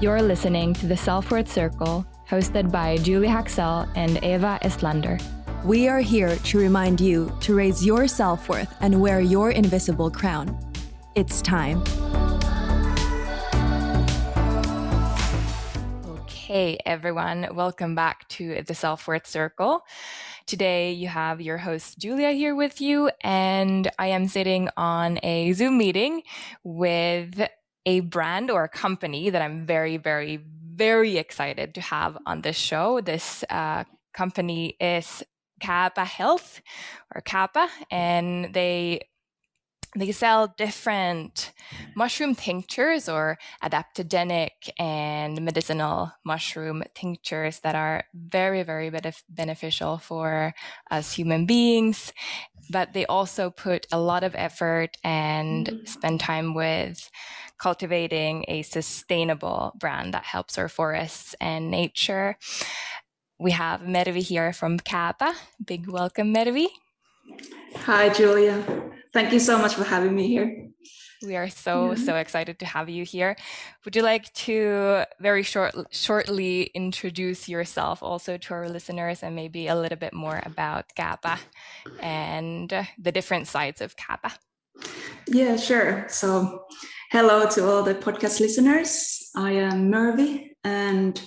You're listening to the Self Worth Circle, hosted by Julie Haxel and Eva Estlander. We are here to remind you to raise your self worth and wear your invisible crown. It's time. Okay, everyone, welcome back to the Self Worth Circle. Today, you have your host Julia here with you, and I am sitting on a Zoom meeting with a brand or a company that I'm very, very, very excited to have on this show. This uh, company is Kappa Health or Kappa, and they they sell different mushroom tinctures or adaptogenic and medicinal mushroom tinctures that are very very beneficial for us human beings but they also put a lot of effort and mm. spend time with cultivating a sustainable brand that helps our forests and nature we have Mervi here from Kappa. Big welcome, Mervi. Hi, Julia. Thank you so much for having me here. We are so so excited to have you here. Would you like to very short shortly introduce yourself also to our listeners and maybe a little bit more about Kappa and the different sides of Kappa? Yeah, sure. So, hello to all the podcast listeners. I am Mervi and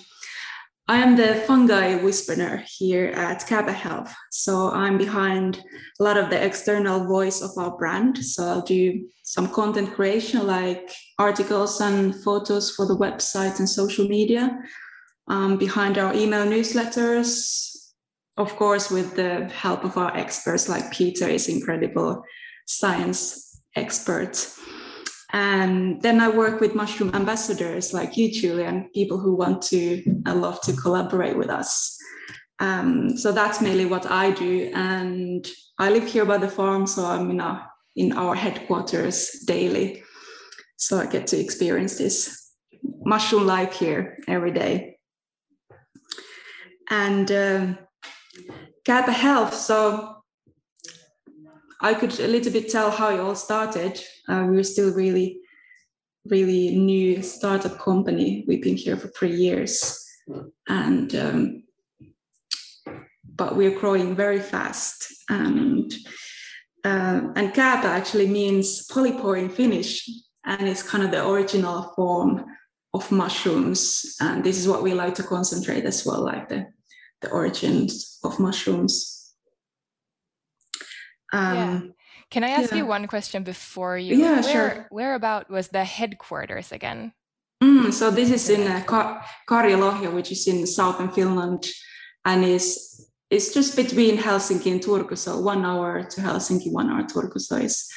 I am the fungi whisperer here at Kappa Health. So I'm behind a lot of the external voice of our brand. So I'll do some content creation like articles and photos for the website and social media. Um, behind our email newsletters, of course, with the help of our experts like Peter is incredible science expert. And then I work with mushroom ambassadors like you, Julian, people who want to and love to collaborate with us. Um, so that's mainly what I do. And I live here by the farm, so I'm in, a, in our headquarters daily. So I get to experience this mushroom life here every day. And um, Kappa Health. So I could a little bit tell how it all started. Uh, we were still really, really new startup company. We've been here for three years, and um, but we're growing very fast. And uh, and Kappa actually means polypore in Finnish, and it's kind of the original form of mushrooms. And this is what we like to concentrate as well, like the the origins of mushrooms. Um, yeah. Can I ask yeah. you one question before you? Yeah, where, sure. Where about was the headquarters again? Mm, so this is in uh, Kar- Karjalohja, which is in southern Finland, and is it's just between Helsinki and Turku. So one hour to Helsinki, one hour to Turku. So it's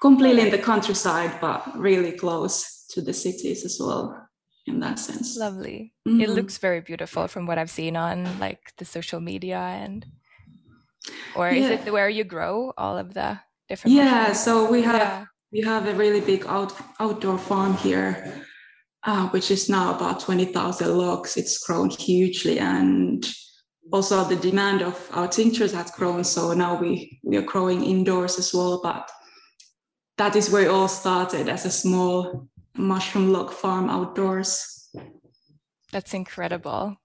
completely in the countryside, but really close to the cities as well in that sense. Lovely. Mm-hmm. It looks very beautiful from what I've seen on like the social media and or yeah. is it where you grow all of the different yeah so we have yeah. we have a really big out, outdoor farm here uh, which is now about 20000 logs it's grown hugely and also the demand of our tinctures has grown so now we we are growing indoors as well but that is where it all started as a small mushroom log farm outdoors that's incredible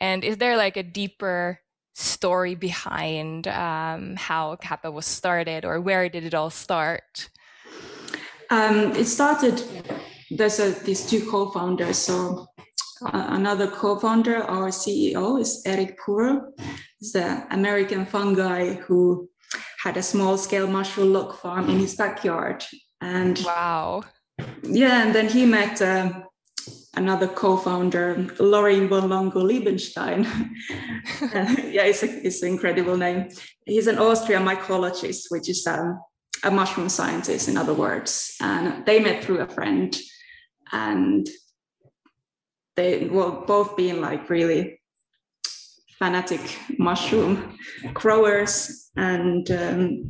and is there like a deeper story behind um, how Kappa was started or where did it all start? Um, it started, there's a, these two co-founders. So uh, another co-founder, our CEO is Eric Puro. He's the American fungi who had a small scale mushroom log farm in his backyard. And wow. Yeah, and then he met uh, another co-founder, Lorin von Longo Liebenstein. yeah, it's, a, it's an incredible name. He's an Austrian mycologist, which is um, a mushroom scientist, in other words. And they met through a friend, and they will both being like really fanatic mushroom growers, and um,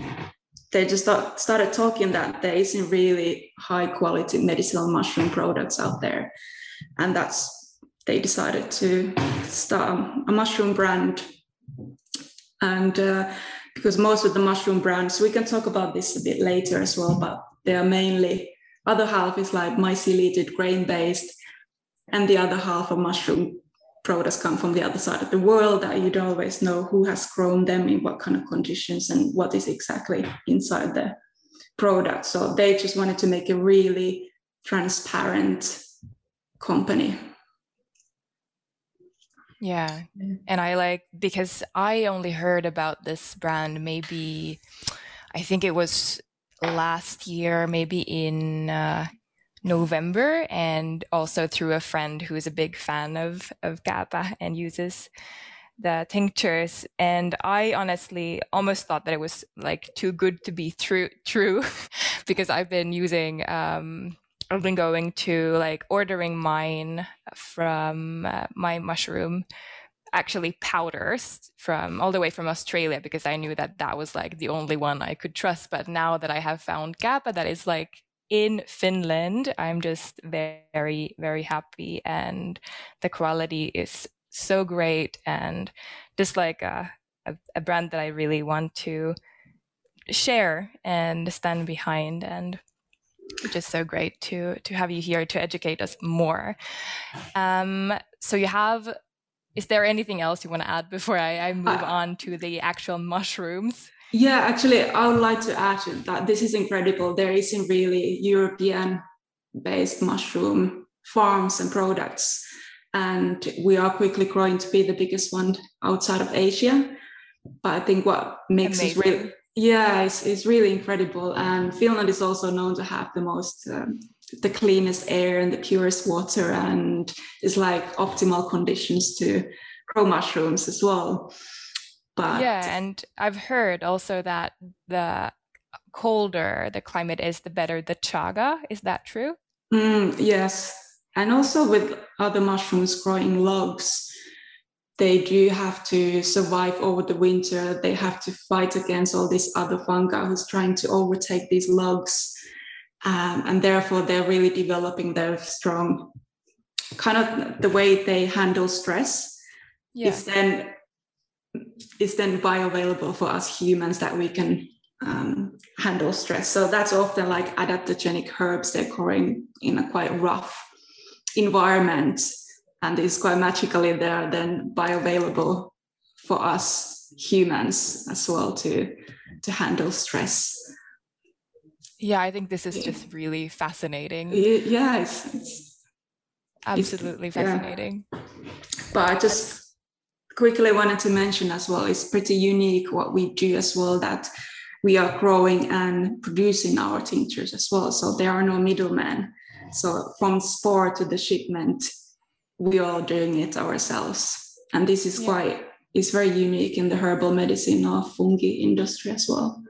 they just start, started talking that there isn't really high quality medicinal mushroom products out there and that's they decided to start a mushroom brand and uh, because most of the mushroom brands we can talk about this a bit later as well but they are mainly other half is like myceliated grain based and the other half of mushroom products come from the other side of the world that you don't always know who has grown them in what kind of conditions and what is exactly inside the product. So they just wanted to make a really transparent company. Yeah. And I like because I only heard about this brand maybe I think it was last year, maybe in uh, November, and also through a friend who is a big fan of of Kappa and uses the tinctures. And I honestly almost thought that it was like too good to be true, true, because I've been using. Um, I've been going to like ordering mine from uh, my mushroom actually powders from all the way from Australia because I knew that that was like the only one I could trust. But now that I have found Kappa that is like in Finland, I'm just very, very happy. And the quality is so great and just like a, a, a brand that I really want to share and stand behind. And just so great to to have you here to educate us more. Um, so you have. Is there anything else you want to add before I, I move uh, on to the actual mushrooms? Yeah, actually, I would like to add that this is incredible. There isn't really European-based mushroom farms and products, and we are quickly growing to be the biggest one outside of Asia. But I think what makes Amazing. us really yeah, it's, it's really incredible. And Finland is also known to have the most, um, the cleanest air and the purest water, and it's like optimal conditions to grow mushrooms as well. But yeah, and I've heard also that the colder the climate is, the better the chaga. Is that true? Mm, yes. And also with other mushrooms growing logs, they do have to survive over the winter. They have to fight against all these other fungi who's trying to overtake these logs. Um, and therefore, they're really developing their strong kind of the way they handle stress yeah. is then is then bioavailable for us humans that we can um, handle stress. So that's often like adaptogenic herbs. They're growing in a quite rough environment and is quite magically there then bioavailable for us humans as well to to handle stress. Yeah i think this is just really fascinating. Yeah it's, it's absolutely it's, fascinating. Yeah. but i just quickly wanted to mention as well it's pretty unique what we do as well that we are growing and producing our tinctures as well. So there are no middlemen. So from spore to the shipment we are doing it ourselves. And this is yeah. quite is very unique in the herbal medicine or fungi industry as well.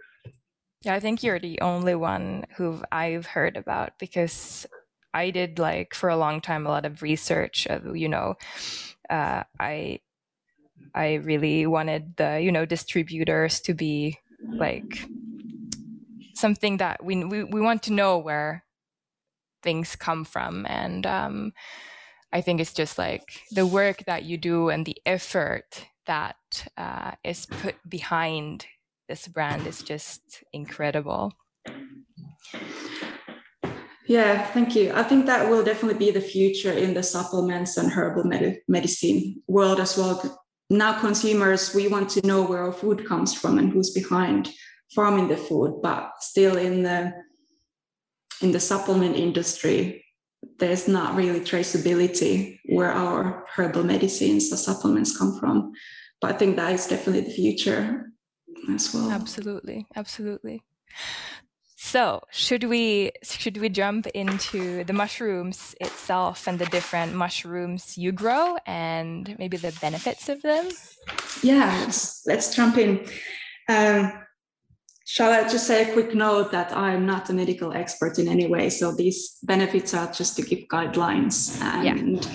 Yeah, I think you're the only one who I've heard about because I did like for a long time a lot of research of you know uh, I I really wanted the you know distributors to be like something that we we, we want to know where things come from and um, I think it's just like the work that you do and the effort that uh, is put behind this brand is just incredible. Yeah, thank you. I think that will definitely be the future in the supplements and herbal med- medicine world as well. Now, consumers, we want to know where our food comes from and who's behind farming the food, but still in the in the supplement industry, there's not really traceability where our herbal medicines or supplements come from. But I think that is definitely the future as well. Absolutely, absolutely. So, should we should we jump into the mushrooms itself and the different mushrooms you grow and maybe the benefits of them? Yeah, let's, let's jump in. Um, Shall I just say a quick note that I'm not a medical expert in any way, so these benefits are just to give guidelines. And yeah.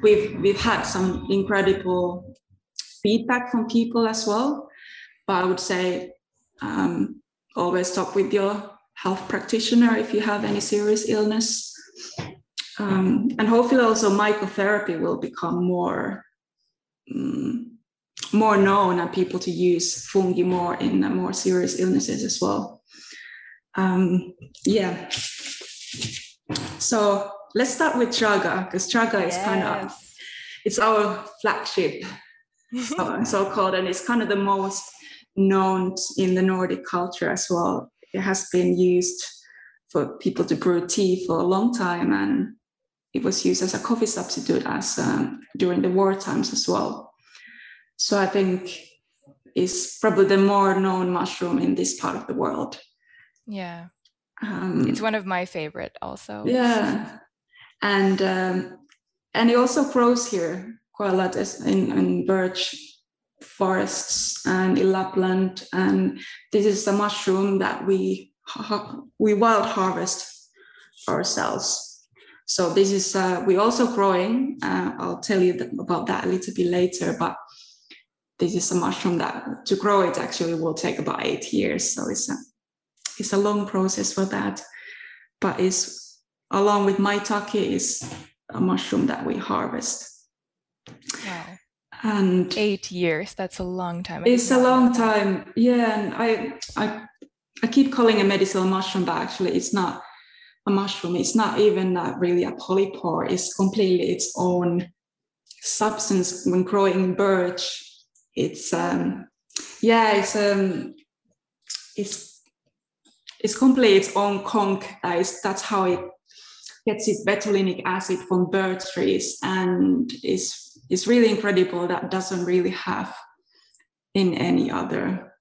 we've we've had some incredible feedback from people as well. But I would say um, always talk with your health practitioner if you have any serious illness. Um, and hopefully also mycotherapy will become more um, more known and people to use fungi more in more serious illnesses as well. Um, yeah. So let's start with chaga because chaga is kind of it's our flagship, so, so called, and it's kind of the most known in the Nordic culture as well. It has been used for people to brew tea for a long time, and it was used as a coffee substitute as um, during the war times as well. So I think it's probably the more known mushroom in this part of the world. Yeah, um, it's one of my favorite also. Yeah, and um, and it also grows here quite a lot in, in birch forests and in Lapland. And this is a mushroom that we we wild harvest ourselves. So this is uh, we also growing. Uh, I'll tell you about that a little bit later. But this is a mushroom that to grow it actually will take about eight years. So it's a it's a long process for that. But it's along with maitake is a mushroom that we harvest. Wow. And eight years, that's a long time. It's a long time. Yeah. And I I I keep calling it medicinal mushroom, but actually it's not a mushroom. It's not even uh, really a polypore. It's completely its own substance when growing birch. It's um yeah, it's um it's it's completely its own conch. That's how it gets its betulinic acid from birch trees and is is really incredible that doesn't really have in any other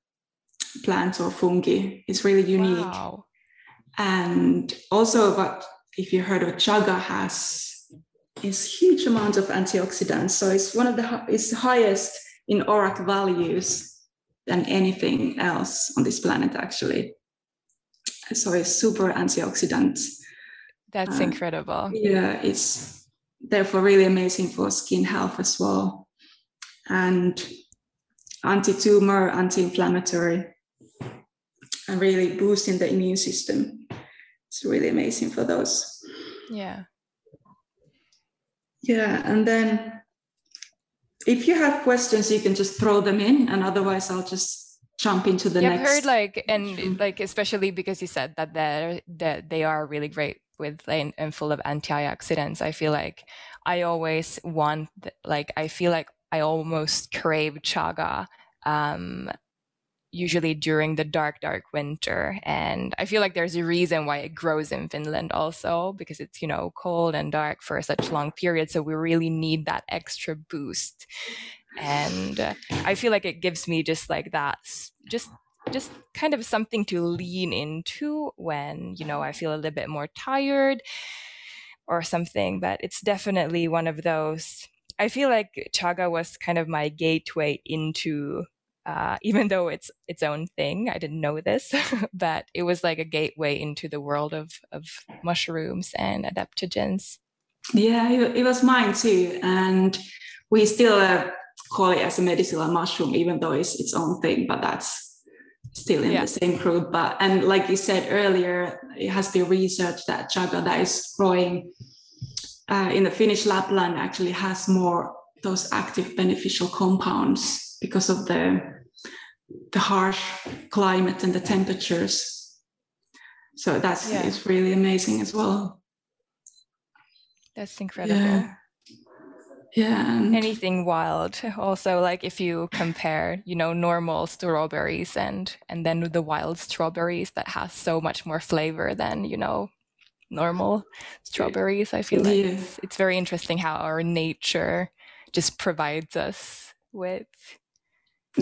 plants or fungi it's really unique wow. and also but if you heard of chaga has is huge amounts of antioxidants so it's one of the it's highest in ORAC values than anything else on this planet actually so it's super antioxidant that's uh, incredible. Yeah, it's therefore really amazing for skin health as well. And anti-tumor, anti-inflammatory, and really boosting the immune system. It's really amazing for those. Yeah. Yeah, and then if you have questions, you can just throw them in, and otherwise, I'll just jump into the yeah, next. I've heard like, and like especially because you said that they that they are really great with and, and full of antioxidants i feel like i always want like i feel like i almost crave chaga um, usually during the dark dark winter. And i feel like there's a reason why it grows in finland also because it's you know cold and dark for such long period so we really need that extra boost. And uh, i feel like it gives me just like that just just kind of something to lean into when you know i feel a little bit more tired or something. But it's definitely one of those i feel like chaga was kind of my gateway into uh, even though it's its own thing i didn't know this but it was like a gateway into the world of, of mushrooms and adaptogens yeah it, was mine too and we still uh, call it as a medicinal mushroom even though it's its own thing but that's still in yeah. the same group. But and like you said earlier, it has been researched that chaga that is growing uh, in the Finnish Lapland actually has more those active beneficial compounds because of the the harsh climate and the temperatures. So that's yeah. it's really amazing as well. That's incredible. Yeah yeah anything wild also like if you compare you know normal strawberries and and then the wild strawberries that has so much more flavor than you know normal strawberries i feel like yeah. it's, it's very interesting how our nature just provides us with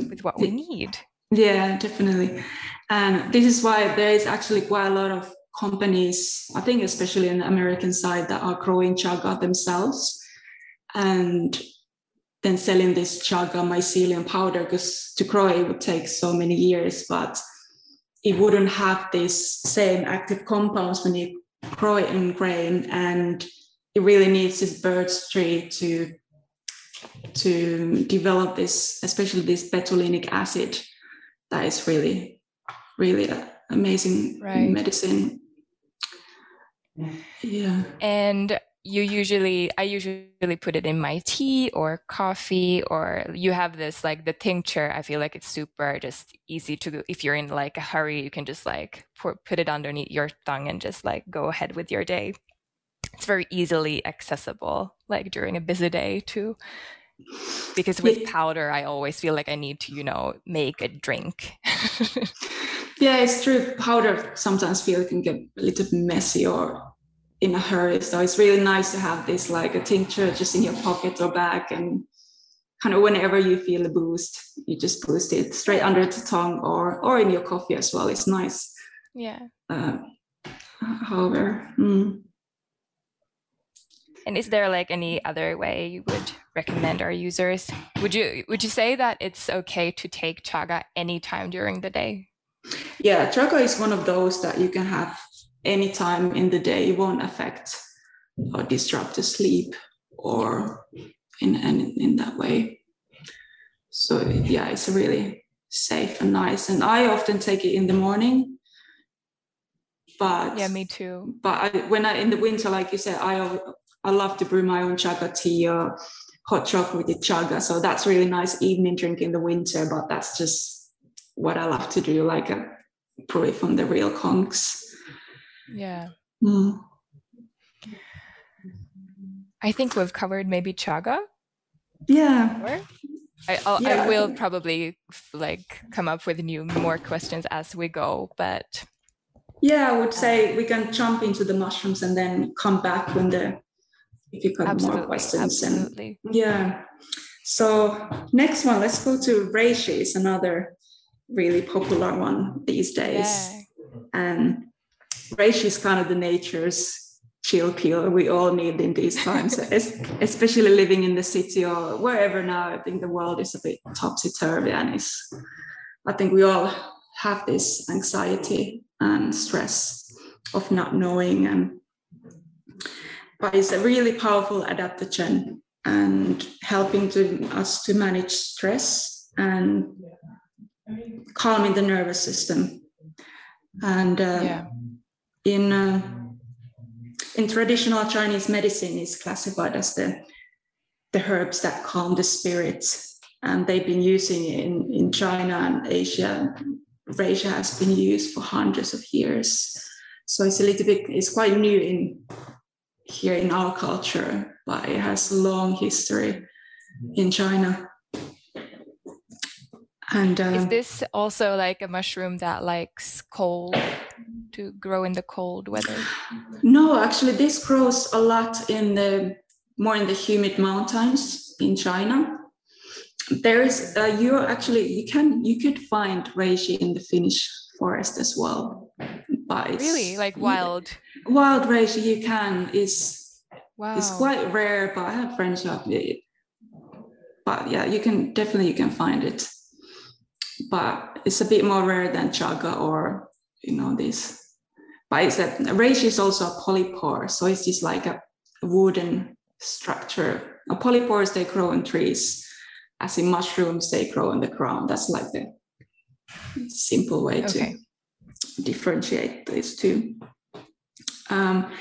with what we need. Yeah definitely. And this is why there is actually quite a lot of companies i think especially in the american side that are growing chaga themselves and then selling this chaga mycelium powder because to grow it would take so many years, but it wouldn't have this same active compounds when you grow it in grain, and it really needs this birch tree to to develop this, especially this betulinic acid, that is really, really amazing right. medicine. Yeah. And you usually i usually put it in my tea or coffee or you have this like the tincture i feel like it's super just easy to if you're in like a hurry you can just like put it underneath your tongue and just like go ahead with your day it's very easily accessible, like during a busy day too. Because with yeah. powder, I always feel like I need to, you know, make a drink. yeah, it's true. Powder sometimes feel can get a little messy or in a hurry. So it's really nice to have this like a tincture just in your pocket or bag and kind of whenever you feel a boost, you just boost it straight under the tongue or or in your coffee as well. It's nice. Yeah. Uh, however. Mm. And is there like any other way you would recommend our users? Would you would you say that it's okay to take chaga anytime during the day? Yeah, chaga is one of those that you can have anytime in the day. It won't affect or disrupt the sleep or in, in, in that way. So yeah, it's really safe and nice. And I often take it in the morning. But yeah, me too. But I, when I in the winter, like you said, I I love to brew my own chaga tea or hot chocolate with chaga. So that's really nice evening drink in the winter. But that's just what I love to do, like a brew it from the real conchs. Yeah. Mm. I think we've covered maybe chaga. Yeah. I, yeah. I will probably like come up with new more questions as we go, but yeah, I would say we can jump into the mushrooms and then come back when the if you got more questions. Absolutely. And, yeah. So next one, let's go to reishi. Is another really popular one these days, yeah. and reishi is kind of the nature's chill pill we all need in these times, especially living in the city or wherever now. I think the world is a bit topsy turvy, and it's, I think we all have this anxiety and stress of not knowing. And but it's a really powerful adaptogen and helping to us to manage stress and calming the nervous system. And uh, yeah. in uh, in traditional Chinese medicine is classified as the, the herbs that calm the spirits. And they've been using it in, in China and Asia. Asia has been used for hundreds of years. So it's a little bit, it's quite new in here in our culture, but it has a long history in China. And uh, is this also like a mushroom that likes cold to grow in the cold weather? No, actually, this grows a lot in the more in the humid mountains in China. There is uh, you actually you can you could find reishi in the Finnish forest as well, but really like wild? Wild reishi you can. Is wow. it's quite rare. But I have friends who have it. But yeah, you can definitely you can find it. But it's a bit more rare than chaga or you know this. But it's that reishi is also a polypore so it's just like a wooden structure. A polypores they grow in trees. As in mushrooms they grow on the ground. That's like the simple way okay. to differentiate these two um,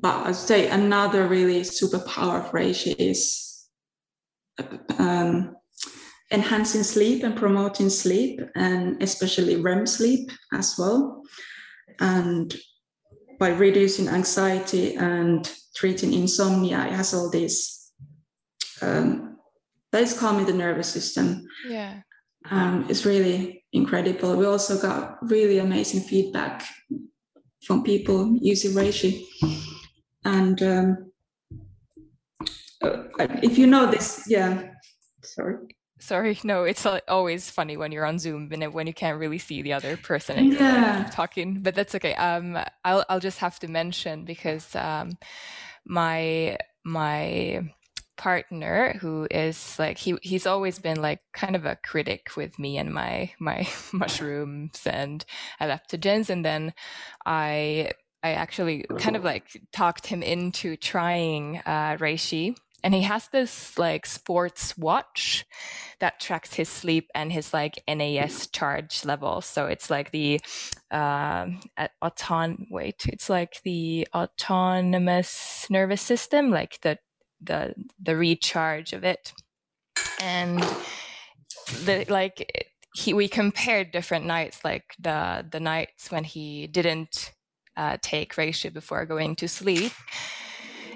but i'd say another really superpower of reishi is um, enhancing sleep and promoting sleep, and especially REM sleep as well. And by reducing anxiety and treating insomnia, it has all these um, that is calming the nervous system. Yeah. Um, it's really incredible. We also got really amazing feedback from people using Reishi. And um, uh, if you know this, yeah, sorry sorry no it's always funny when you're on zoom and when you can't really see the other person and yeah. talking but that's okay um i'll i'll just have to mention because um my my partner who is like he he's always been like kind of a critic with me and my my mushrooms and adaptogens. And then i i actually kind of like talked him into trying uh reishi. And he has this like sports watch that tracks his sleep and his like ANS charge level. So it's like the uh, auton wait, it's like the autonomous nervous system, like the the the recharge of it, and the like he we compared different nights, like the the nights when he didn't uh, take reishi before going to sleep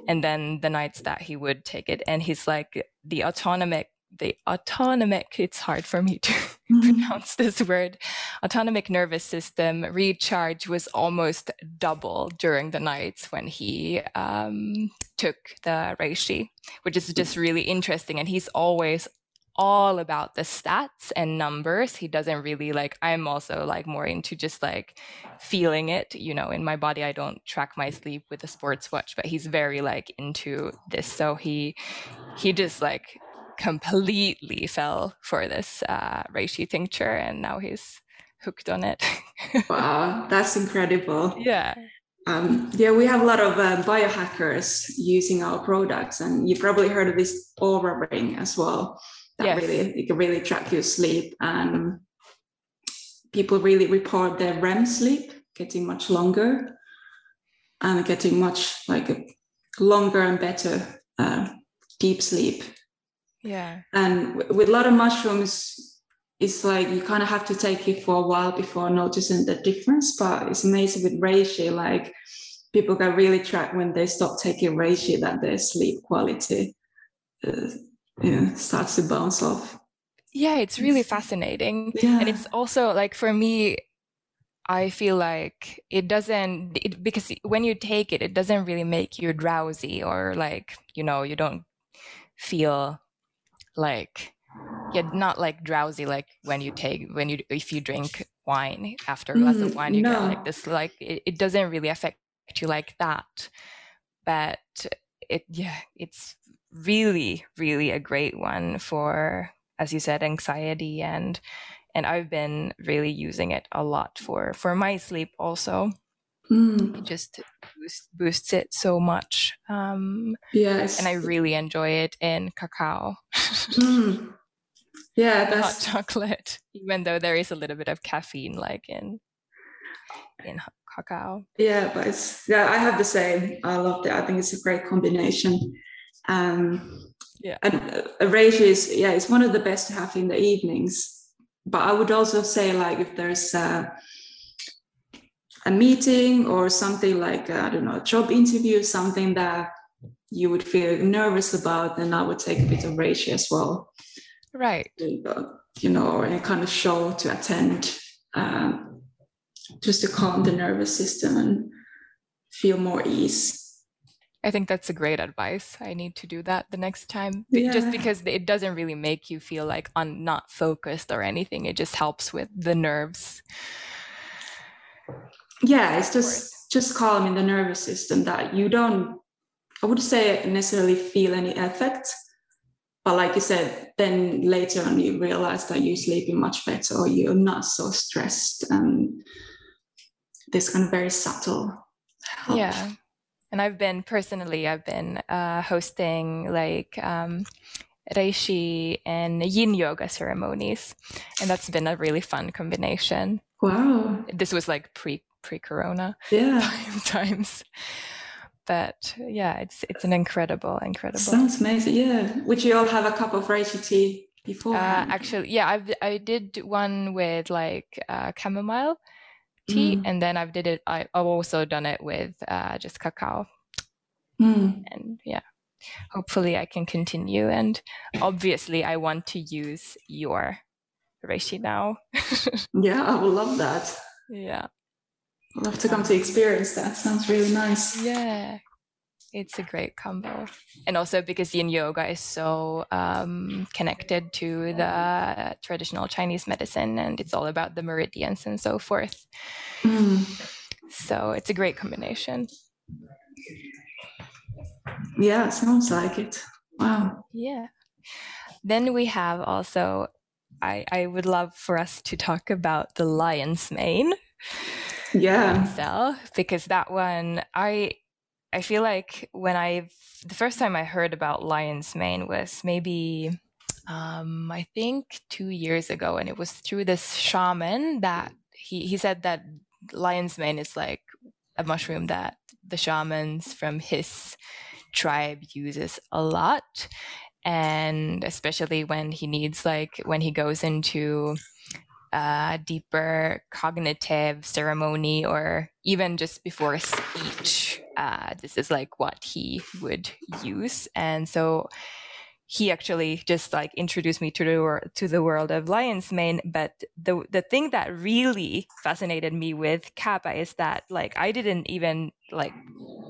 and then the nights that he would take it. And he's like the autonomic the autonomic it's hard for me to mm-hmm. pronounce this word. Autonomic nervous system recharge was almost double during the nights when he um, took the reishi which is just really interesting and he's always all about the stats and numbers. He doesn't really like, I'm also like more into just like feeling it, you know, in my body. I don't track my sleep with a sports watch, but he's very like into this. So he, he just like completely fell for this uh, reishi tincture and now he's hooked on it. wow, that's incredible. Yeah. Um, yeah, we have a lot of uh, biohackers using our products, and you've probably heard of this Oura ring as well that yes. really you can really track your sleep and people really report their REM sleep getting much longer and getting much like a longer and better uh, deep sleep. Yeah. And with a lot of mushrooms, it's like you kind of have to take it for a while before noticing the difference. But it's amazing with reishi, like people can really track when they stop taking reishi that their sleep quality uh, yeah, starts to bounce off. Yeah, it's really fascinating. Yeah. And it's also like for me, I feel like it doesn't it, because when you take it, it doesn't really make you drowsy or like you know you don't feel like yeah not like drowsy like when you take when you if you drink wine after a glass mm, of wine you no. get like this like it, it doesn't really affect you like that but it yeah it's really, really a great one for, as you said, anxiety and and I've been really using it a lot for for my sleep also. Mm. It just boost, boosts it so much. Um, yes, and I really enjoy it in cacao. mm. Yeah, that's hot chocolate, even though there is a little bit of caffeine, like in in cacao. Yeah, but it's yeah, I have the same. I love it. I think it's a great combination. Um, yeah. And a reishi is yeah, it's one of the best to have in the evenings. But I would also say like if there's a, a meeting or something like I don't know, a job interview, something that you would feel nervous about, then I would take a bit of reishi as well. Right. You know, or any kind of show to attend, um, just to calm the nervous system and feel more ease. I think that's a great advice. I need to do that the next time. Yeah. Just because it doesn't really make you feel like un- not focused or anything. It just helps with the nerves. Yeah, it's just just calming the nervous system that you don't I would say necessarily feel any effect. But like you said, then later on you realize that you're sleeping much better or you're not so stressed and this kind of very subtle help. Yeah and I've been personally, I've been uh, hosting like um, reishi and yin yoga ceremonies, and that's been a really fun combination. Wow! This was like pre pre Corona yeah times, but yeah, it's it's an incredible incredible. Sounds amazing. Yeah, would you all have a cup of reishi tea before? Uh, actually, yeah, I've I did one with like uh, chamomile tea mm. and then i've did it I, have also done it with uh, just cacao mm. and yeah hopefully i can continue and obviously i want to use your reishi now yeah i would love that yeah i'd love to come to experience that. Sounds really nice. Yeah. It's a great combo. And also because yin yoga is so um, connected to the traditional chinese medicine and it's all about the meridians and so forth. Mm. so it's a great combination. Yeah sounds like it. Wow. Yeah. Then we have also i i would love for us to talk about the lion's mane yeah. cell because that one i I feel like when I the first time I heard about lion's mane was maybe um, I think two years ago, and it was through this shaman that he he said that lion's mane is like a mushroom that the shamans from his tribe uses a lot and especially when he needs like when he goes into a deeper cognitive ceremony or even just before a speech uh, this is like what he would use. And so he actually just like introduced me to the to the world of lion's mane but the the thing that really fascinated me with kappa is that like i didn't even like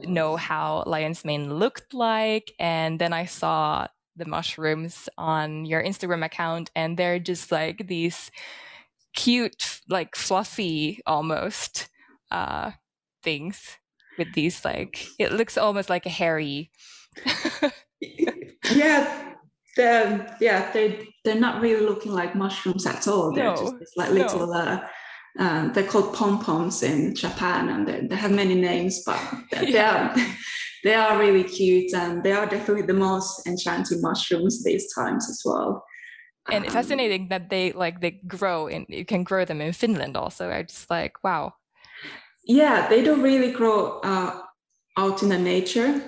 know how lion's mane looked like and then i saw the mushrooms on your instagram account and they're just like these cute like fluffy almost uh things with these like it looks almost like a hairy yeah they're yeah they they're not really looking like mushrooms at all they're no, just like little no. uh, uh, they're called pom poms in Japan, and they, they, have many names, but they, yeah. are they are really cute, and they are definitely the most enchanting mushrooms these times as well. And um, fascinating that they like they grow and you can grow them in Finland also. I just like wow. Yeah, they don't really grow uh, out in the nature,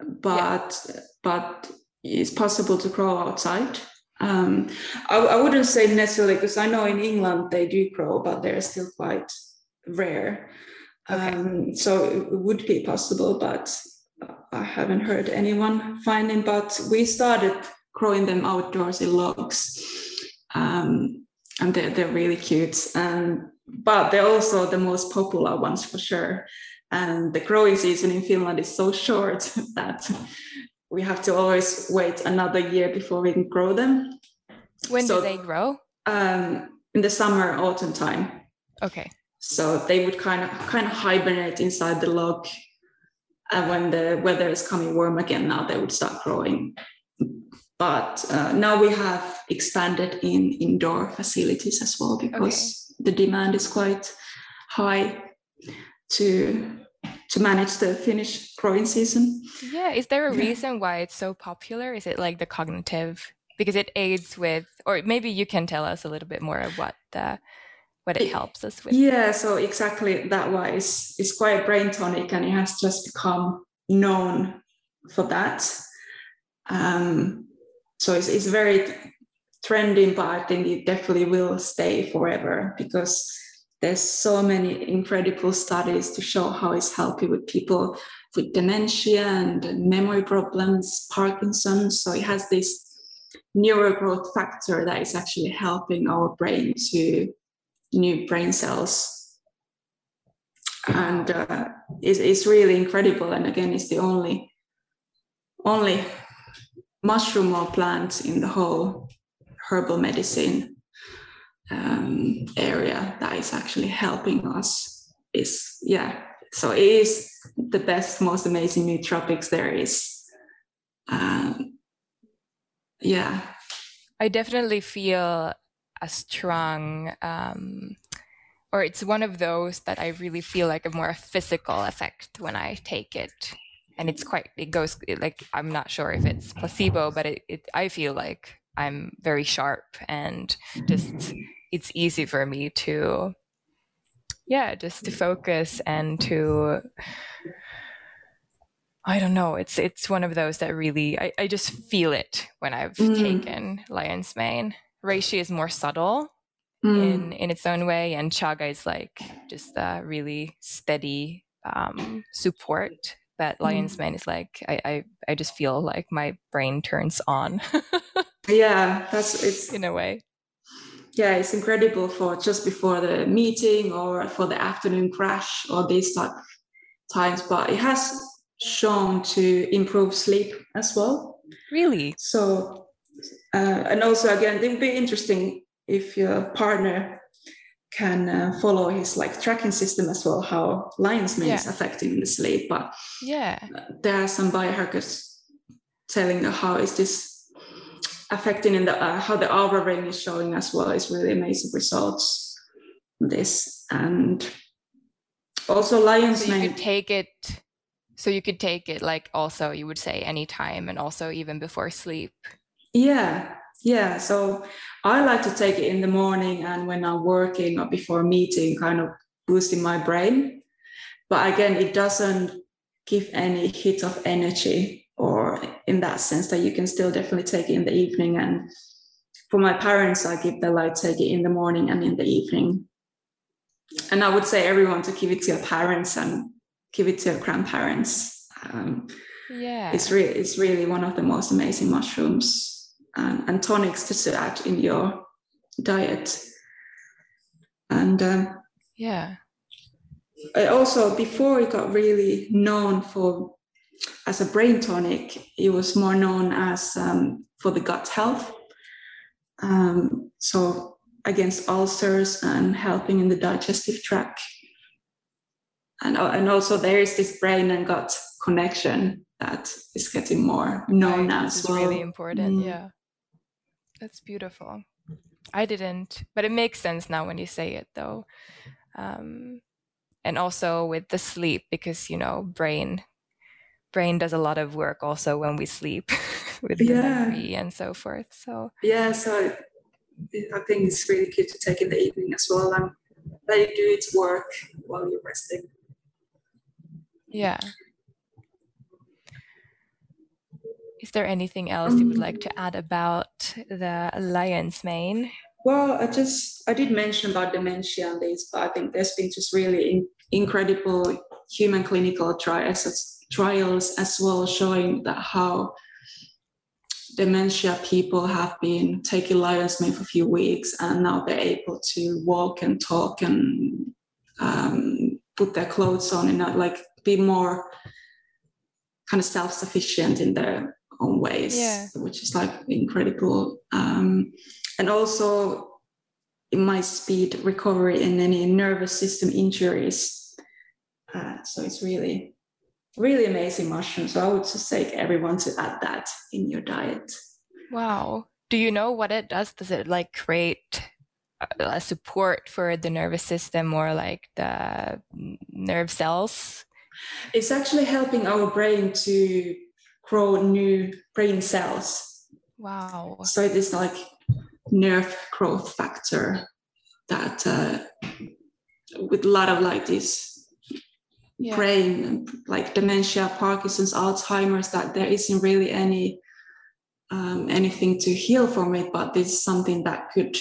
but yeah. but it's possible to grow outside. Um, I, I, wouldn't say necessarily because I know in England they do grow, but they're still quite rare. Okay. Um, so it would be possible, but I haven't heard anyone finding. But we started growing them outdoors in logs, um, and they're they're really cute. And but they're also the most popular ones for sure. And the growing season in Finland is so short that we have to always wait another year before we can grow them. When so, do they grow? Um, in the summer, autumn time. Okay. So they would kind of kind of hibernate inside the log, and when the weather is coming warm again, now they would start growing. But uh, now we have expanded in indoor facilities as well because okay. the demand is quite high to to manage the Finnish growing season. Yeah, is there a reason why it's so popular? Is it like the cognitive because it aids with or maybe you can tell us a little bit more of what the what it helps us with. Yeah, so exactly that why it's, it's quite brain tonic and it has just become known for that. Um, so it's, it's very trending, but I think it definitely will stay forever because there's so many incredible studies to show how it's helping with people with dementia and memory problems, Parkinson's. So it has this neurogrowth factor that is actually helping our brain to new brain cells. And uh, it's, it's really incredible. And again, it's the only only mushroom or plant in the whole herbal medicine um, area that is actually helping us is yeah. So it is the best most amazing nootropics there is. Um, yeah. I definitely feel a strong um, or it's one of those that i really feel like a more physical effect when i take it and it's quite it goes like i'm not sure if it's placebo but it, it i feel like I'm very sharp and just it's easy for me to yeah, just to focus and to I don't know. It's it's one of those that really I, I just feel it when I've mm. taken Lion's Mane. Reishi is more subtle mm. in in its own way, and Chaga is like just a really steady um, support. But Lion's mm. Mane is like I, I I just feel like my brain turns on. yeah that's it's in a way yeah it's incredible for just before the meeting or for the afternoon crash or these type times but it has shown to improve sleep as well really so uh, and also again it would be interesting if your partner can uh, follow his like tracking system as well how lion's mane yeah. is affecting in the sleep but yeah there are some biohackers telling how is this affecting in the uh, how the Oura ring is showing as well is really amazing results. This and also lion's so you could take it. So you could take it like also you would say anytime and also even before sleep. Yeah, yeah. So I like to take it in the morning and when I'm working or before a meeting, kind of boosting my brain. But again, it doesn't give any hit of energy or in that sense that you can still definitely take it in the evening and for my parents i give the light take it in the morning and in the evening and i would say everyone to give it to your parents and give it to your grandparents. Um, yeah, it's really it's really one of the most amazing mushrooms and, and tonics to add in your diet. And um, yeah, also before it got really known for as a brain tonic, it was more known as um, for the gut health. Um, so against ulcers and helping in the digestive tract. And, uh, and also there is this brain and gut connection that is getting more known right, as well. really important. Mm. Yeah. That's beautiful. I didn't, but it makes sense now when you say it though. Um, and also with the sleep because you know brain brain does a lot of work also when we sleep with the yeah. memory and so forth so yeah so i think it's really good to take in the evening as well and let it do its work while you're resting yeah is there anything else um, you would like to um, add about the lion's mane? Well, I just I did mention about dementia and this, but I think there's been just really in, incredible human clinical trials, trials as well, showing that how dementia people have been taking lion's mane for a few weeks, and now they're able to walk and talk and um, put their clothes on and not like be more kind of self-sufficient in their own ways, yeah. which is like incredible. Um, and also it might speed recovery in any nervous system injuries. Uh, so it's really, really amazing mushroom. So I would just say everyone to add that in your diet. Wow. Do you know what it does? Does it like create a support for the nervous system or like the nerve cells? It's actually helping our brain to grow new brain cells. Wow. So it is like nerve growth factor that uh, with a lot of like this yeah. brain like dementia parkinson's alzheimer's that there isn't really any um, anything to heal from it but this is something that could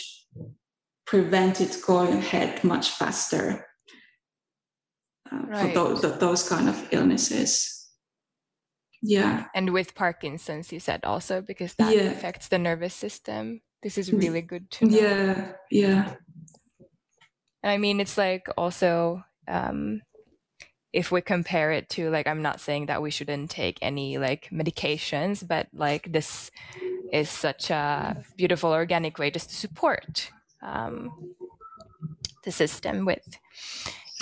prevent it going ahead much faster uh, right. for those, those kind of illnesses yeah and with parkinson's you said also because that yeah. affects the nervous system this is really good to know. Yeah, yeah. And I mean, it's like also um, if we compare it to like, I'm not saying that we shouldn't take any like medications, but like this is such a beautiful organic way just to support um, the system with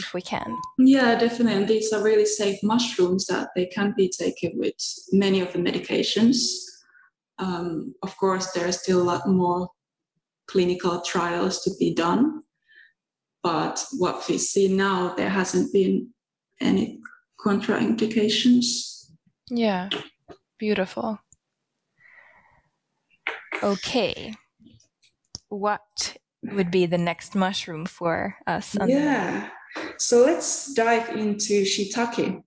if we can. Yeah, definitely. And these are really safe mushrooms that they can be taken with many of the medications. Um, of course, there are still a lot more clinical trials to be done, but what we see now, there hasn't been any contraindications. Yeah, beautiful. Okay, what would be the next mushroom for us? yeah, so let's dive into shiitake.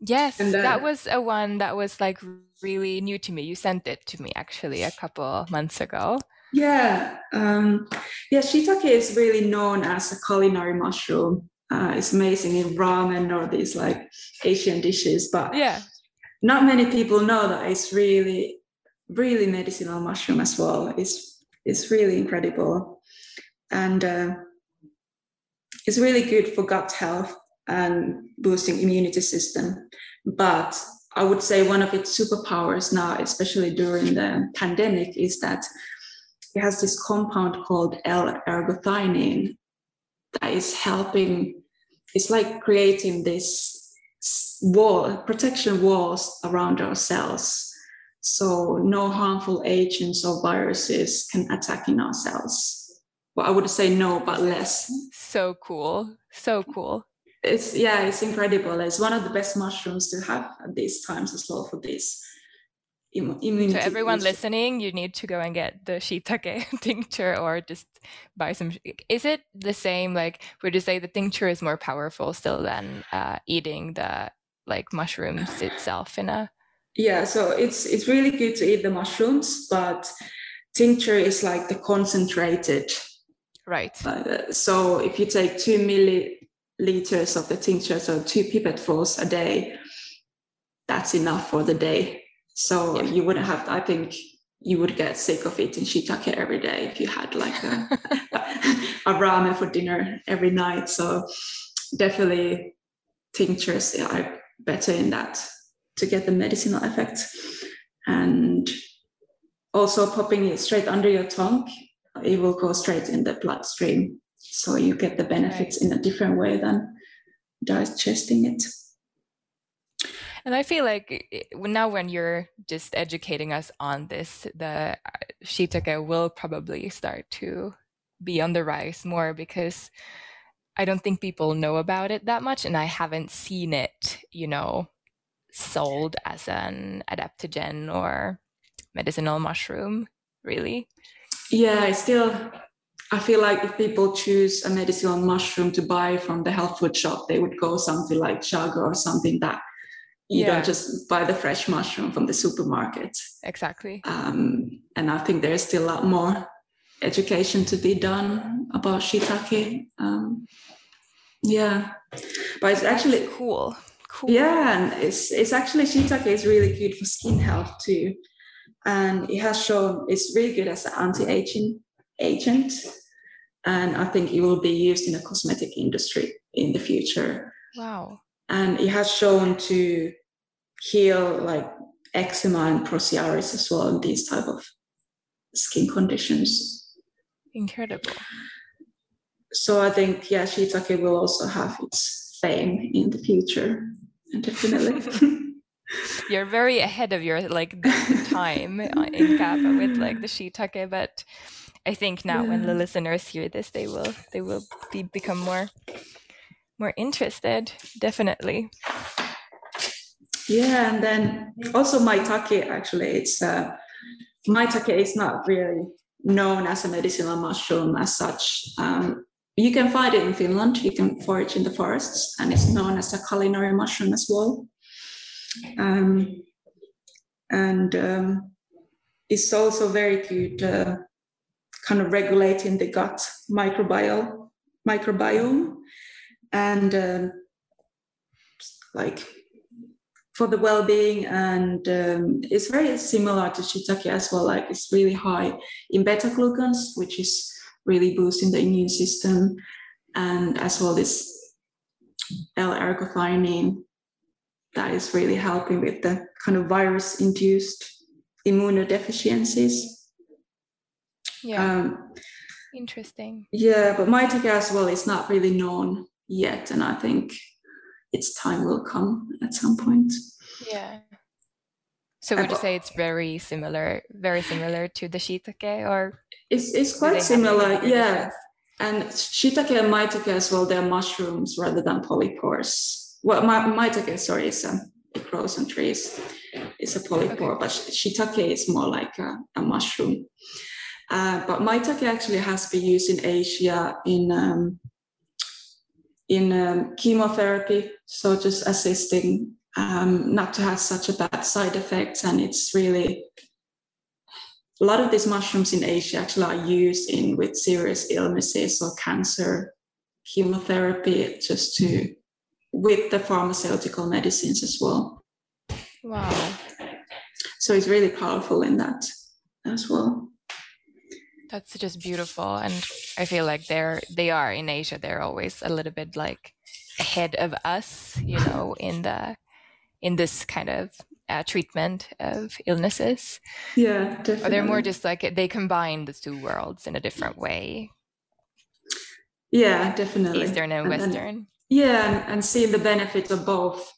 Yes, uh, that was a one that was like really new to me. You sent it to me actually a couple months ago. Yeah, um, yeah. Shiitake is really known as a culinary mushroom. Uh, it's amazing in ramen or these like Asian dishes, but yeah, not many people know that it's really, really medicinal mushroom as well. It's it's really incredible, and uh, it's really good for gut health and boosting immunity system. But I would say one of its superpowers now, especially during the pandemic, is that it has this compound called L-arginine that is helping. It's like creating this wall, protection walls around our cells, so no harmful agents or viruses can attack in our cells. Well, I would say no, but less. So cool. So cool it's yeah, it's incredible. It's one of the best mushrooms to have at these times as well for this immunity. So everyone listening, you need to go and get the shiitake tincture or just buy some. Is it the same? Like, would you say the tincture is more powerful still than uh, eating the like mushrooms itself in a? Yeah, so it's it's really good to eat the mushrooms, but tincture is like the concentrated. Right. Uh, so if you take two milliliters of the tincture, so two pipetfuls a day, that's enough for the day. So yeah. you wouldn't have, I think you would get sick of eating shiitake every day if you had like a, a ramen for dinner every night. So definitely tinctures are better in that to get the medicinal effect. And also popping it straight under your tongue, it will go straight in the bloodstream. So you get the benefits right. in a different way than digesting it. And I feel like now when you're just educating us on this, the uh, shiitake will probably start to be on the rise more because I don't think people know about it that much, and I haven't seen it, you know, sold as an adaptogen or medicinal mushroom, really. Yeah, I still I feel like if people choose a medicinal mushroom to buy from the health food shop, they would go something like chaga or something that you yeah. don't just buy the fresh mushroom from the supermarket. Exactly. Um, and I think there's still a lot more education to be done about shiitake. Um, yeah, but it's actually cool. Cool. Yeah, and it's it's actually shiitake is really good for skin health too, and it has shown it's really good as an anti-aging agent, and I think it will be used in the cosmetic industry in the future. Wow. And it has shown to heal like eczema and psoriasis as well, and these type of skin conditions. Incredible so I think yeah, shiitake will also have its fame in the future, definitely. You're very ahead of your like time in Kappa with like the shiitake, but I think now yeah. when the listeners hear this, they will they will be become more more interested. Definitely. Yeah, and then also maitake actually it's uh, maitake is not really known as a medicinal mushroom as such. Um, you can find it in Finland. You can forage in the forests, and it's known as a culinary mushroom as well. Um, and um, it's also very good, uh, kind of regulating the gut microbiome, microbiome, and um, like for the well-being. And um, it's very similar to shiitake as well. Like it's really high in beta glucans, which is really boosting the immune system, and as well this L-arginine that is really helping with the kind of virus-induced immunodeficiencies. Yeah. Um, Interesting. Yeah, but maitake as well is not really known yet, and I think its time will come at some point. Yeah. So would you say it's very similar, very similar to the shiitake, or it's it's quite similar, yeah. And shiitake and maitake as well, they're mushrooms rather than polypores. Well, my, maitake, sorry, is um, it grows on trees. It's a polypore, okay. but shiitake is more like a, a mushroom. Uh, but maitake actually has been used in Asia in um, in um, chemotherapy, so just assisting um, not to have such a bad side effects. And it's really a lot of these mushrooms in Asia actually are used in with serious illnesses or cancer, chemotherapy, just to with the pharmaceutical medicines as well. Wow. So it's really powerful in that as well. That's just beautiful. And I feel like they're they are in Asia, they're always a little bit like ahead of us, you know, in the in this kind of uh, treatment of illnesses. Yeah, definitely. Or they're more just like they combine the two worlds in a different way. Yeah, definitely. Eastern and, and Western. And, yeah, and, and seeing the benefits of both.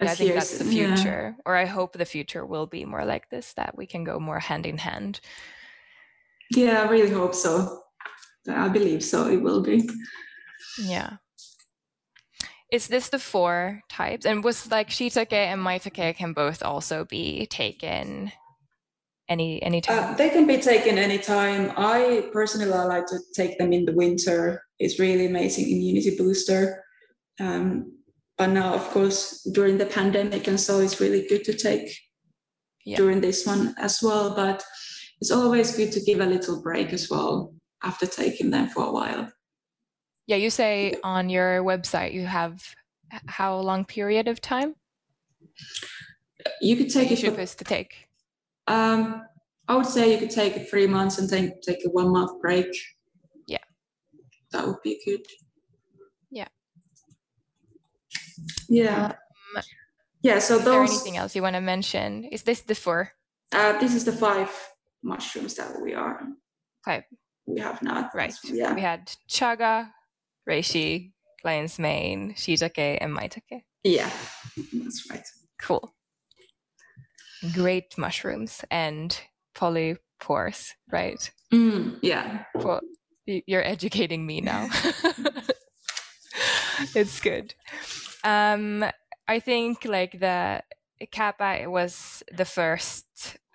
Yeah, I think that's the future, yeah. or I hope the future will be more like this that we can go more hand in hand. Yeah, I really hope so. I believe so. It will be. Yeah is this the four types? And was like shiitake and maitake can both also be taken any any time? Uh, they can be taken anytime. I personally I like to take them in the winter. It's really amazing immunity booster. Um, but now, of course, during the pandemic and so, it's really good to take yeah. during this one as well. But it's always good to give a little break as well after taking them for a while. Yeah, you say on your website you have how long period of time? You could take you it for, supposed to take. Um, I would say you could take three months and then take a one month break. Yeah, that would be good. Yeah. Yeah. Um, yeah. So is those. there anything else you want to mention? Is this the four? Uh, this is the five mushrooms that we are. Five. We have not. Right. Yeah. We had chaga, reishi, lion's mane, shiitake, and maitake. Yeah, that's right. Cool. Great mushrooms and polypores, right? Mm, yeah. Well, you're educating me now. it's good. Um, I think like the Kappa was the first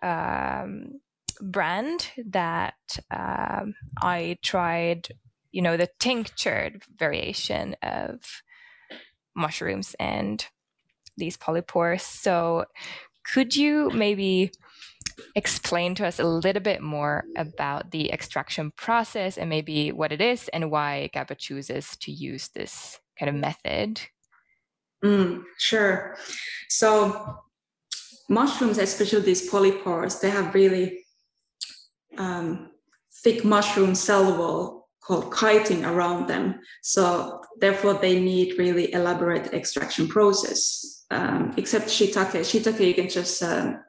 um, brand that um, I tried, you know, the tinctured variation of mushrooms and these polypores. So, could you maybe explain to us a little bit more about the extraction process and maybe what it is and why Kappa chooses to use this kind of method? Mm, sure. So, mushrooms, especially these polypores, they have really um, thick mushroom cell wall called chitin around them. So therefore, they need really elaborate extraction process. Um, except shiitake, shiitake you can just um,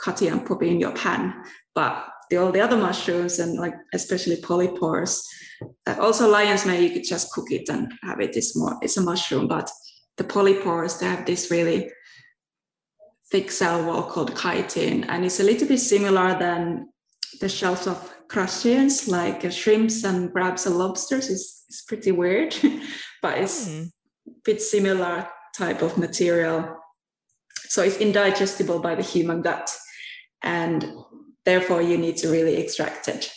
cut it and put it in your pan. But the, all the other mushrooms and like especially polypores, uh, also lion's mane, you could just cook it and have it. It's more, it's a mushroom, but the polypores they have this really thick cell wall called chitin, and it's a little bit similar than the shells of crustaceans like shrimps and crabs and lobsters is, is pretty weird, but it's mm. a bit similar type of material. So it's indigestible by the human gut, and therefore you need to really extract it.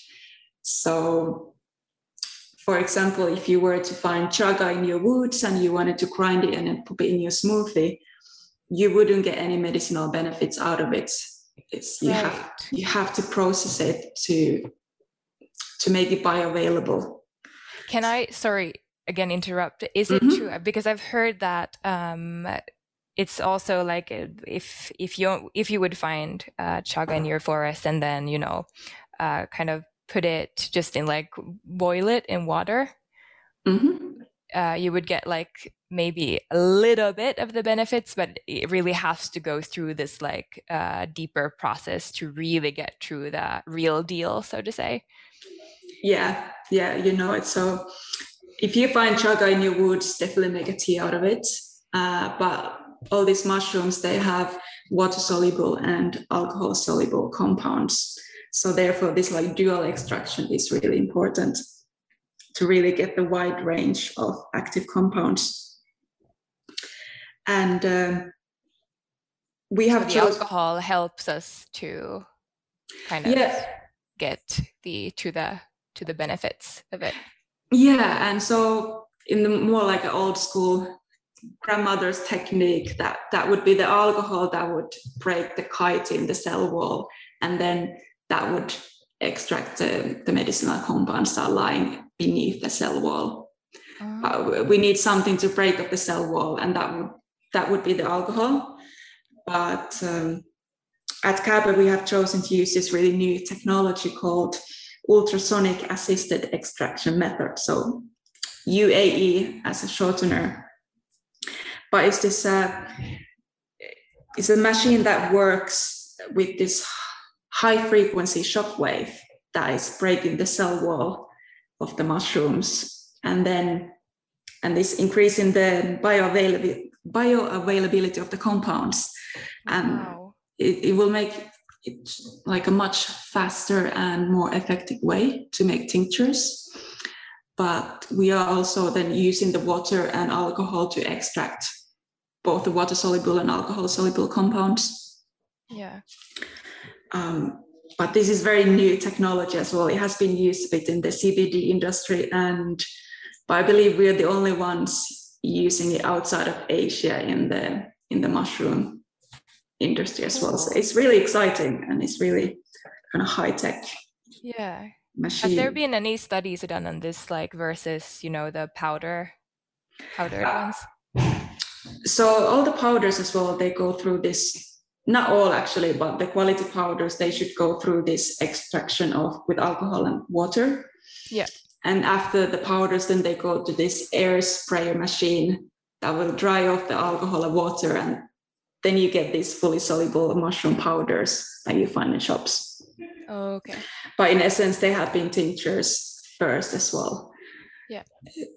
So, for example, if you were to find chaga in your woods and you wanted to grind it and put it in your smoothie, you wouldn't get any medicinal benefits out of it it's you right. have you have to process it to to make it bioavailable can i sorry again interrupt is it mm-hmm. true because i've heard that um it's also like uh, if if you if you would find uh, chaga in your forest and then you know uh, kind of put it just in like boil it in water mm-hmm. uh, you would get like maybe a little bit of the benefits, but it really has to go through this like uh, deeper process to really get through the real deal, so to say. Yeah, yeah, you know it. So if you find chaga in your woods, definitely make a tea out of it. Uh, but all these mushrooms, they have water soluble and alcohol soluble compounds. So therefore, this like dual extraction is really important to really get the wide range of active compounds and um, we have so the alcohol helps us to kind of yeah. get the to the to the benefits of it yeah and so in the more like an old school grandmother's technique that that would be the alcohol that would break the chitin in the cell wall and then that would extract the, the medicinal compounds that are lying beneath the cell wall oh. uh, we need something to break up the cell wall and that would that would be the alcohol. But um, at Kappa, we have chosen to use this really new technology called ultrasonic assisted extraction method. So UAE as a shortener. But it's this uh, it's a machine that works with this high frequency shock wave that is breaking the cell wall of the mushrooms and then and this increasing the bioavailability bioavailability of the compounds and wow. it, it will make it like a much faster and more effective way to make tinctures. But we are also then using the water and alcohol to extract both the water soluble and alcohol soluble compounds. Yeah. Um, but this is very new technology as well. It has been used within the cbd industry and but i believe we are the only ones using it outside of Asia in the in the mushroom industry as well. So it's really exciting and it's really kind of high tech. Yeah. machine. Has there been any studies done on this, like versus you know the powder, powder uh, ones? So all the powders as well, they go through this. Not all actually, but the quality powders they should go through this extraction of with alcohol and water. Yeah. And after the powders, then they go to this air sprayer machine that will dry off the alcohol and water, and then you get these fully soluble mushroom powders that you find in shops. Oh, okay. But in essence, they have been tinctures first as well. Yeah.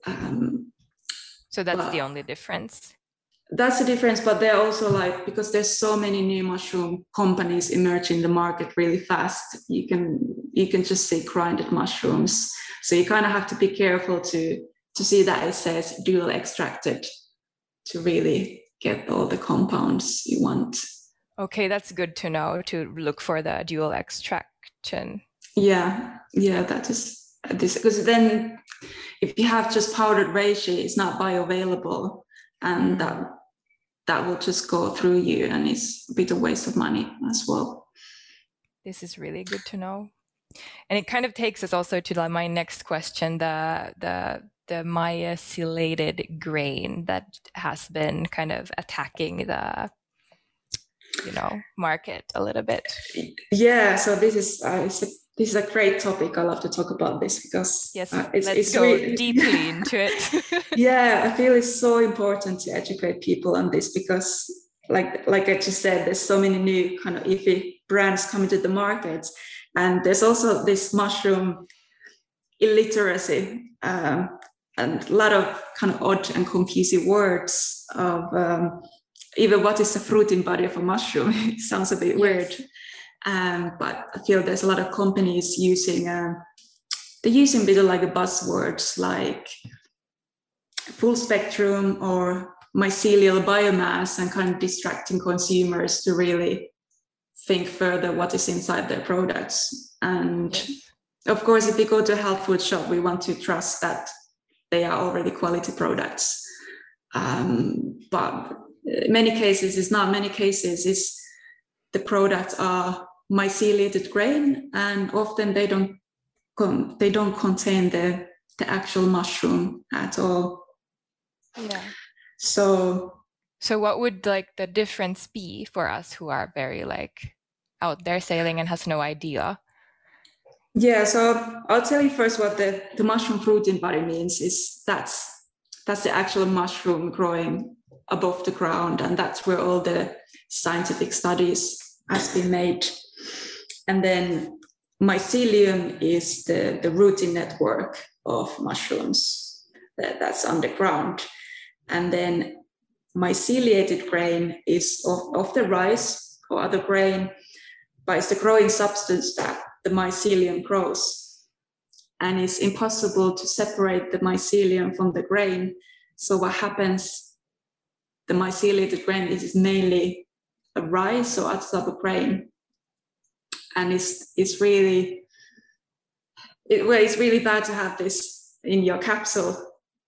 Um, so that's the only difference. That's the difference, but they're also like because there's so many new mushroom companies emerging in the market really fast. You can you can just see grinded mushrooms, so you kind of have to be careful to to see that it says dual extracted to really get all the compounds you want. Okay, that's good to know to look for the dual extraction. Yeah, yeah, that is this because then if you have just powdered reishi, it's not bioavailable, and mm-hmm. that that will just go through you, and it's a bit of waste of money as well. This is really good to know, and it kind of takes us also to my next question: the the the myceliated grain that has been kind of attacking the you know market a little bit? Yeah so this is uh, a, this is a great topic. I love to talk about this because yes uh, it's, let's it's go really, deeply into it. Yeah i feel it's so important to educate people on this because like like i just said there's so many new kind of iffy brands coming to the market. And there's also this mushroom illiteracy um, a lot of kind of odd and confusing words of um, even what is the fruiting body of a mushroom it sounds a bit yes. weird um, but i feel there's a lot of companies using uh, they're using a bit of like a buzzwords like full spectrum or mycelial biomass and kind of distracting consumers to really think further what is inside their products and yes. of course if we go to a health food shop we want to trust that they are already quality products. Um, but many cases, it's not many cases, is the products are myceliated grain, and often they don't con- they don't contain the the actual mushroom at all. Yeah. So. So what would like the difference be for us who are very like out there sailing and has no idea? Yeah, so I'll tell you first what the, the mushroom fruiting body means is that's that's the actual mushroom growing above the ground, and that's where all the scientific studies has been made. And then mycelium is the, the rooting network of mushrooms that, that's underground. And then myceliated grain is of, of the rice or other grain, but it's the growing substance that the mycelium grows. And it's impossible to separate the mycelium from the grain. So what happens, the myceliated grain is mainly a rice or other type of grain. And it's, it's really, it, well, it's really bad to have this in your capsule.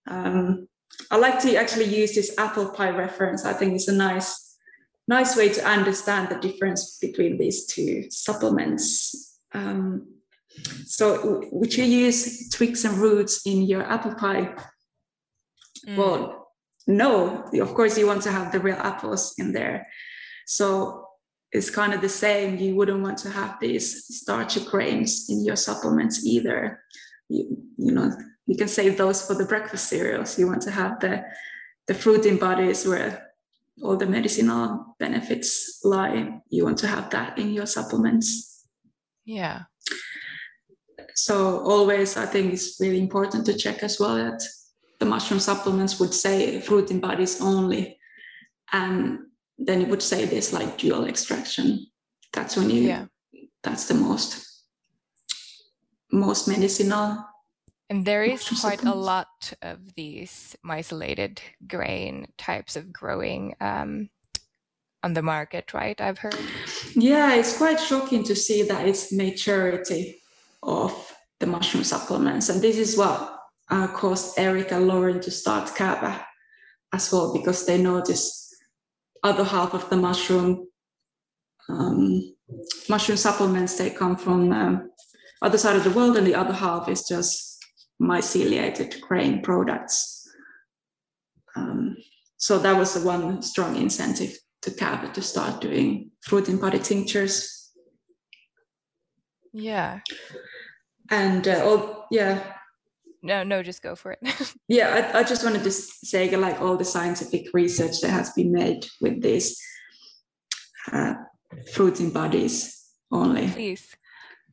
Um, I like to actually use this apple pie reference. I think it's a nice, nice way to understand the difference between these two supplements. Um, so would you use twigs and roots in your apple pie? Mm. Well, no, of course you want to have the real apples in there. So it's kind of the same. You wouldn't want to have these starchy grains in your supplements either. You, you know, you can save those for the breakfast cereals. You want to have the the fruiting bodies where all the medicinal benefits lie. You want to have that in your supplements. Yeah. So always, I think it's really important to check as well that the mushroom supplements would say fruiting bodies only, and then it would say this like dual extraction. That's when you. Yeah. That's the most most medicinal. And there is quite a lot of these myceliated grain types of growing um, on the market, right? I've heard. Yeah, it's quite shocking to see that it's maturity of the mushroom supplements, and this is what uh, caused Eric and Lauren to start Kappa as well because they noticed other half of the mushroom um, mushroom supplements they come from um, other side of the world, and the other half is just myceliated grain products. Um, so that was the one strong incentive to to start doing fruit in body tinctures. Yeah. And uh, oh yeah. No, no, just go for it. yeah, I, I just wanted to say like all the scientific research that has been made with these uh, fruit in bodies only. Please.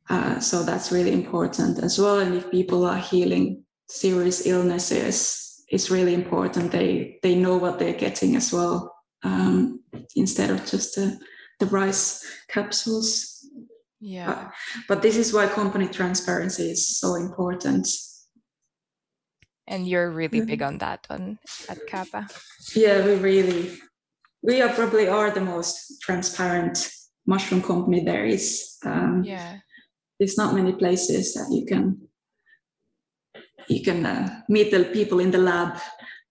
Uh, so that's really important as well. And if people are healing serious illnesses, it's really important they they know what they're getting as well, um, instead of just the, the rice capsules. Yeah. Uh, but this is why company transparency is so important. And you're really big on that on at Kappa. Yeah, we really we are probably are the most transparent mushroom company there is. Um, yeah there's not many places that you can you can uh, meet the people in the lab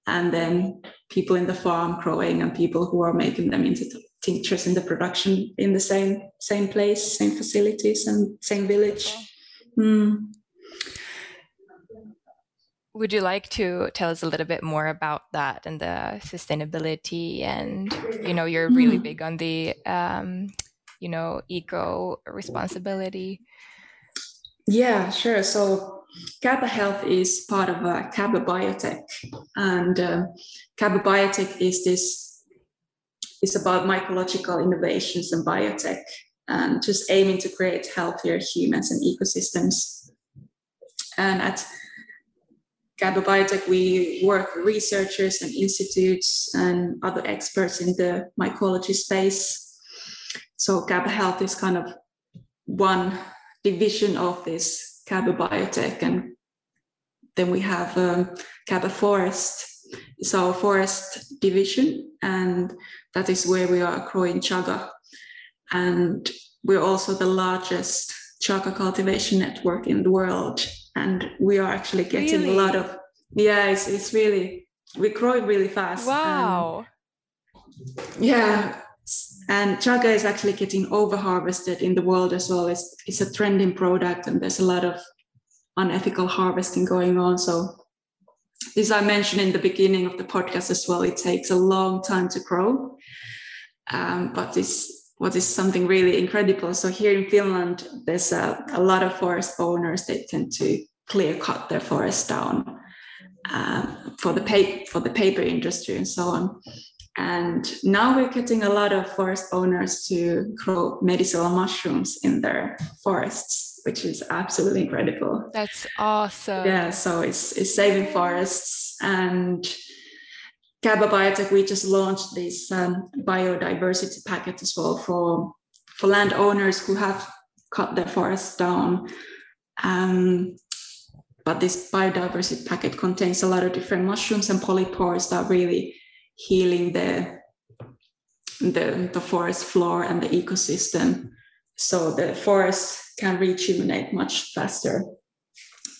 and then people in the farm growing and people who are making them into tinctures in the production in the same same place same facilities and same village mm. would you like to tell us a little bit more about that and the sustainability and you know you're really mm. big on the um, you know eco responsibility yeah, sure. So Kappa Health is part of uh, Biotech, and Kappa Biotech is this is about mycological innovations and biotech, and just aiming to create healthier humans and ecosystems. And at Kappa Biotech, we work with researchers and institutes and other experts in the mycology space. So Kappa Health is kind of one division of this Kappa Biotech. And then we have um, Kappa Forest, it's our forest division, and that is where we are growing chaga. And we're also the largest chaga cultivation network in the world. And we are actually getting really? a lot of, yeah, it's, it's really, we're growing really fast. Wow. And yeah, and chaga is actually getting over harvested in the world as well. It's, it's a trending product and there's a lot of unethical harvesting going on. So as I mentioned in the beginning of the podcast as well. It takes a long time to grow, um, but this what is something really incredible. So here in Finland, there's a, a lot of forest owners. They tend to clear cut their forest down um, for the paper for the paper industry and so on. And now we're getting a lot of forest owners to grow medicinal mushrooms in their forests, which is absolutely incredible. That's awesome. Yeah, so it's, it's saving forests. And Kappa Biotech, we just launched this um, biodiversity packet as well for, for landowners who have cut their forests down. Um, but this biodiversity packet contains a lot of different mushrooms and polypores that really healing the, the, the forest floor and the ecosystem so the forest can rejuvenate much faster.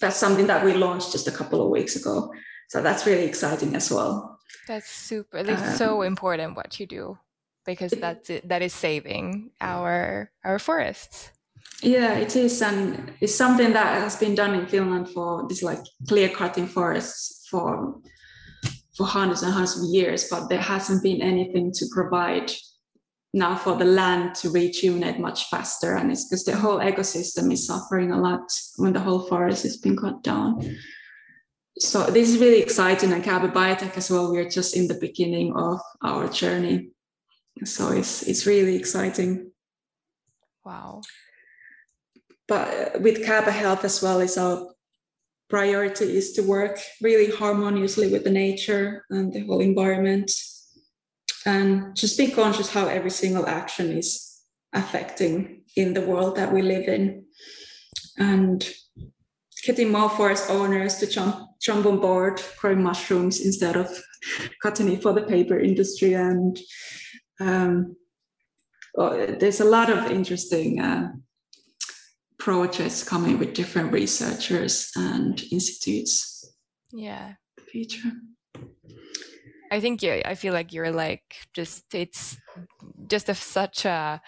That's something that we launched just a couple of weeks ago. So that's really exciting as well. That's super. It's um, so important what you do because that's it, that is saving our our forests. Yeah, it is, and it's something that has been done in Finland for this like clear cutting forests for for hundreds and hundreds of years, but there hasn't been anything to provide now for the land to retune it much faster. And it's because the whole ecosystem is suffering a lot when the whole forest has been cut down. So this is really exciting and Kappa Biotech as well. We're just in the beginning of our journey. So it's it's really exciting. Wow. But with Kappa Health as well is our priority is to work really harmoniously with the nature and the whole environment and just be conscious how every single action is affecting in the world that we live in. And getting more forest owners to jump jump on board growing mushrooms instead of cutting it for the paper industry and um, there's a lot of interesting uh, projects coming with different researchers and institutes. Yeah. The future. I think yeah, I feel like you're like just it's just a, such a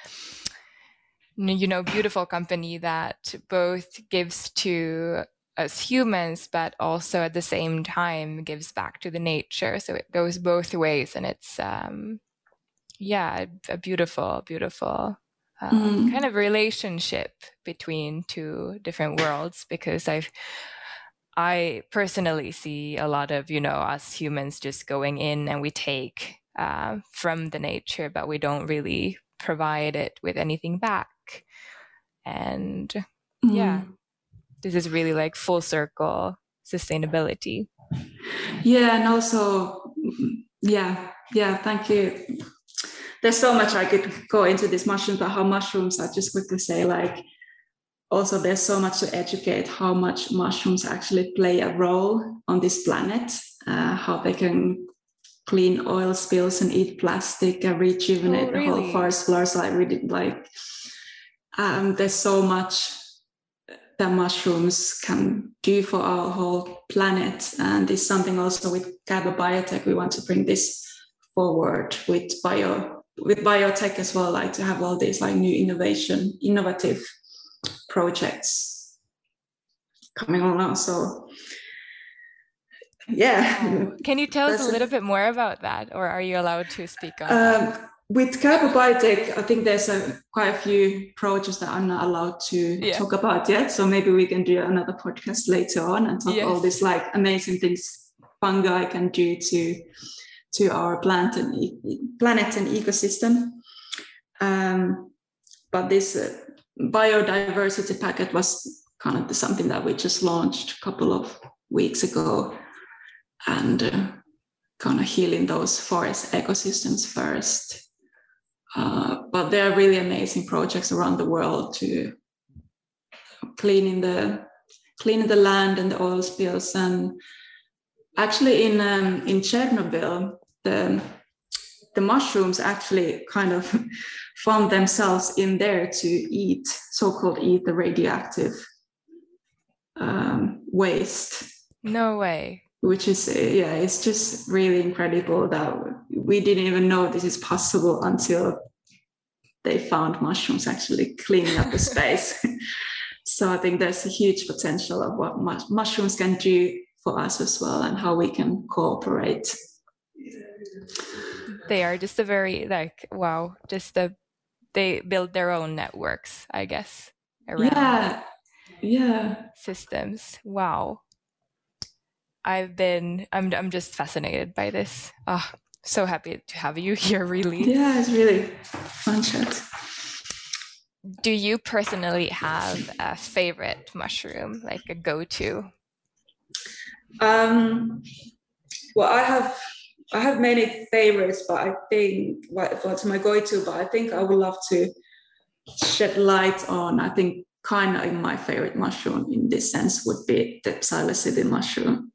you know beautiful company that both gives to us humans but also at the same time gives back to the nature so it goes both ways and it's um yeah a beautiful beautiful um, mm. kind of relationship between two different worlds because i've i personally see a lot of you know us humans just going in and we take uh, from the nature but we don't really provide it with anything back and mm. yeah this is really like full circle sustainability yeah and also yeah yeah thank you there's so much i could go into this mushroom but how mushrooms i just quickly say like also there's so much to educate how much mushrooms actually play a role on this planet uh, how they can clean oil spills and eat plastic and rejuvenate oh, really? the whole forest floors like really like um, there's so much that mushrooms can do for our whole planet. And it's something also with Kappa Biotech, we want to bring this forward with bio with biotech as well, like to have all these like new innovation, innovative projects coming along. So yeah. Can you tell us a little bit more about that, or are you allowed to speak on? Um, with Kappa Biotech, I think there's a, quite a few projects that I'm not allowed to yeah. talk about yet. So maybe we can do another podcast later on and talk yes. all these like amazing things fungi can do to to our plant and e- planet and ecosystem. Um, but this uh, biodiversity packet was kind of something that we just launched a couple of weeks ago, and uh, kind of healing those forest ecosystems first uh, but there are really amazing projects around the world to cleaning the cleaning the land and the oil spills. And actually, in um, in Chernobyl, the the mushrooms actually kind of found themselves in there to eat, so-called eat the radioactive um, waste. No way. Which is yeah, it's just really incredible that we didn't even know this is possible until they found mushrooms actually cleaning up the space. so I think there's a huge potential of what mushrooms can do for us as well and how we can cooperate. They are just a very like wow, just the they build their own networks, I guess. yeah. Yeah. Systems. Wow. I've been I'm I'm just fascinated by this. Oh, so happy to have you here really. Yeah, it's really fun chat. Do you personally have a favorite mushroom, like a go-to? Um well I have I have many favorites, but I think what, what's my go-to, but I think I would love to shed light on I think kind of my favorite mushroom in this sense would be the psilocybin mushroom.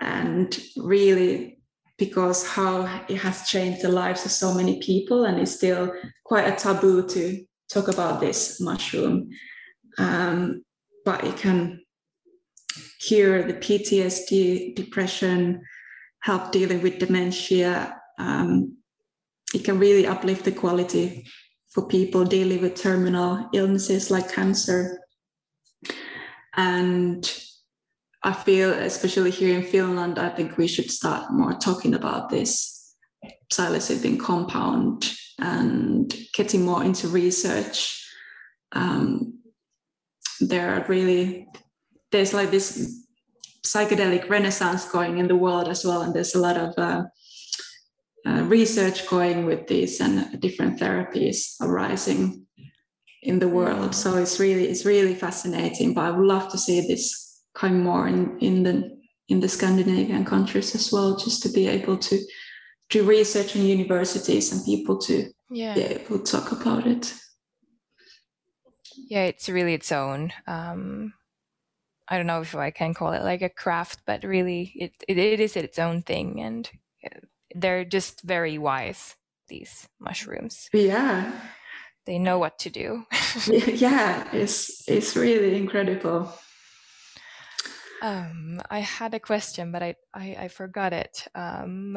And really because how it has changed the lives of so many people and it's still quite a taboo to talk about this mushroom. Um, but it can cure the ptsd depression help dealing with dementia um, it can really uplift the quality for people dealing with terminal illnesses like cancer and I feel, especially here in Finland, I think we should start more talking about this psilocybin compound and getting more into research. Um, there are really there's like this psychedelic renaissance going in the world as well, and there's a lot of uh, uh, research going with these and different therapies arising in the world. So it's really it's really fascinating. But I would love to see this come more in, in the in the Scandinavian countries as well, just to be able to do research in universities and people to yeah. be able to talk about it. Yeah, it's really its own. Um, I don't know if I can call it like a craft, but really, it it, it is its own thing, and they're just very wise. These mushrooms. Yeah, they know what to do. yeah, it's it's really incredible. Um, I had a question, but I, I, I forgot it. Um,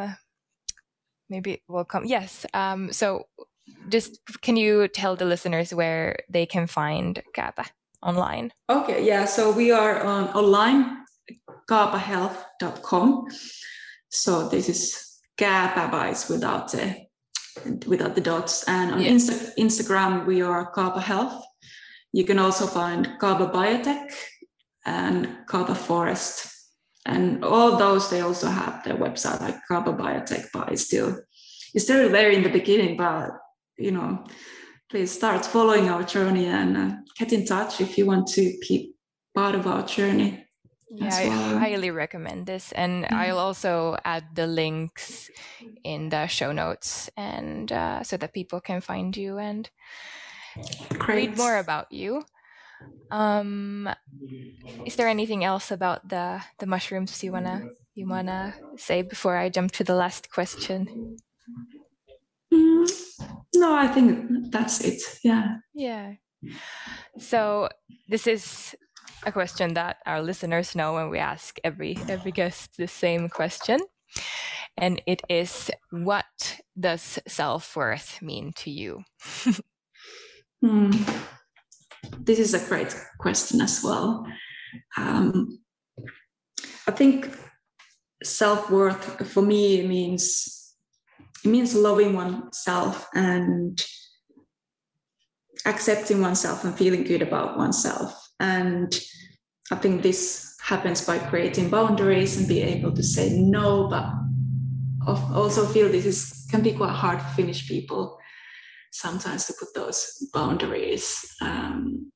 maybe it will come. Yes. Um, so just can you tell the listeners where they can find Kappa online? Okay, yeah. So we are on online, kapahealth.com. So this is bites without the without the dots. And on Insta- Instagram we are Kappa Health. You can also find Kappa Biotech and Kappa Forest. And all those they also have their website like Kappa Biotech, but it's still it's still very in the beginning, but you know, please start following our journey and uh, get in touch if you want to be part of our journey. Yeah, well. I highly recommend this. And mm-hmm. I'll also add the links in the show notes and uh, so that people can find you and Great. read more about you. Um, is there anything else about the the mushrooms you wanna you wanna say before I jump to the last question? Mm, no, I think that's it. Yeah. Yeah. So this is a question that our listeners know when we ask every every guest the same question. And it is what does self-worth mean to you? hmm. This is a great question as well. Um, I think self-worth for me means it means loving oneself and accepting oneself and feeling good about oneself. And I think this happens by creating boundaries and be able to say no, but also feel this is can be quite hard for Finnish people sometimes to put those boundaries um,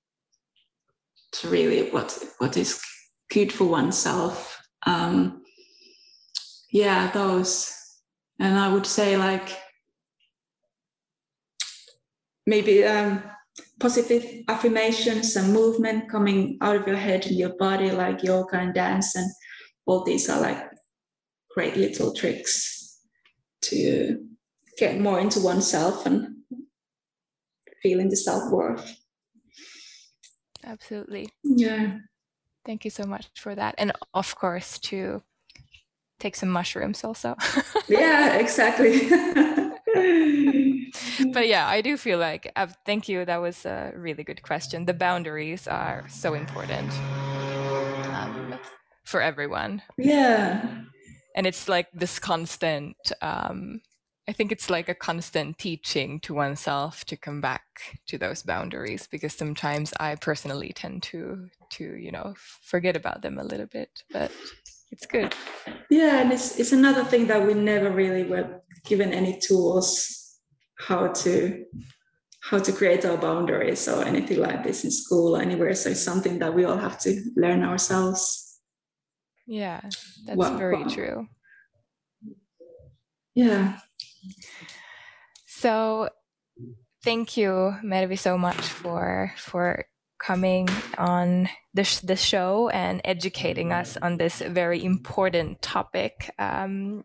to really what what is good for oneself. Um, yeah, those and I would say like maybe um, positive affirmations and movement coming out of your head and your body, like yoga and dance, and all these are like great little tricks to get more into oneself and feeling the self worth. Absolutely. Yeah. Thank you so much for that. And of course, to take some mushrooms also. yeah, exactly. but yeah, I do feel like, uh, thank you. That was a really good question. The boundaries are so important um, for everyone. Yeah. And it's like this constant, um, I think it's like a constant teaching to oneself to come back to those boundaries because sometimes I personally tend to, to, you know, forget about them a little bit. But it's good yeah and it's it's another thing that we never really were given any tools how to how to create our boundaries. Or anything like this in school or anywhere. So it's something that we all have to learn ourselves. Yeah that's very true. Yeah. So thank you mervi so much for for coming on this the show and educating us on this very important topic. Um,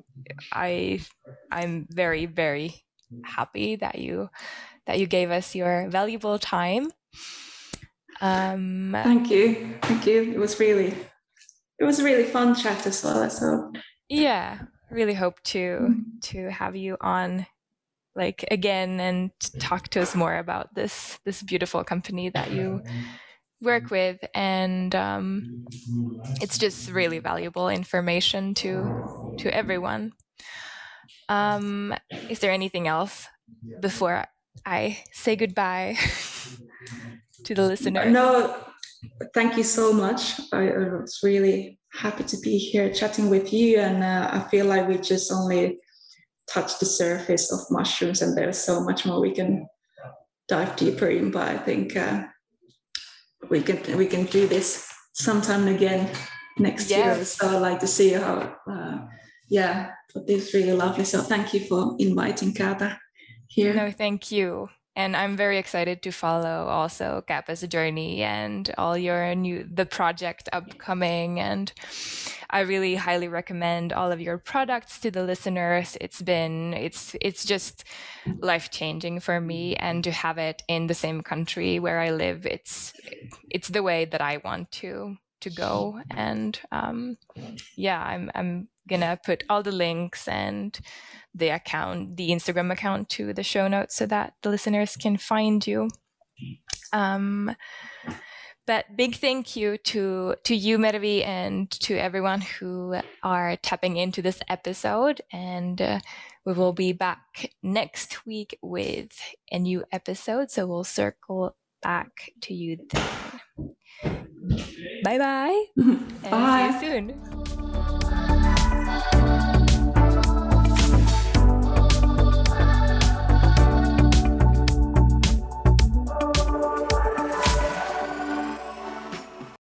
I I'm very very happy that you that you gave us your valuable time. Um, thank you, thank you. It was really it was a really fun chat as well. So yeah, really hope to mm-hmm. to have you on like again and talk to us more about this this beautiful company that you work with and um, it's just really valuable information to to everyone um, is there anything else before i say goodbye to the listener? No thank you so much. I, I was really happy to be here chatting with you and uh, i feel like we just only touched the surface of mushrooms and there's so much more we can dive deeper in but i think uh, we can we can do this sometime again next yes. year so i'd like to see how uh, yeah but this really lovely so thank you for inviting kata here no thank you and I'm very excited to follow also Kappa's journey and all your new the project upcoming. And I really highly recommend all of your products to the listeners. It's been it's it's just life changing for me, and to have it in the same country where I live, it's it's the way that I want to to go. And um, yeah, I'm I'm gonna put all the links and the account, the Instagram account to the show notes so that the listeners can find you. Um, but big thank you to to you, Mervi, and to everyone who are tapping into this episode. And uh, we will be back next week with a new episode. So we'll circle back to you then. Bye bye. Bye. see you soon.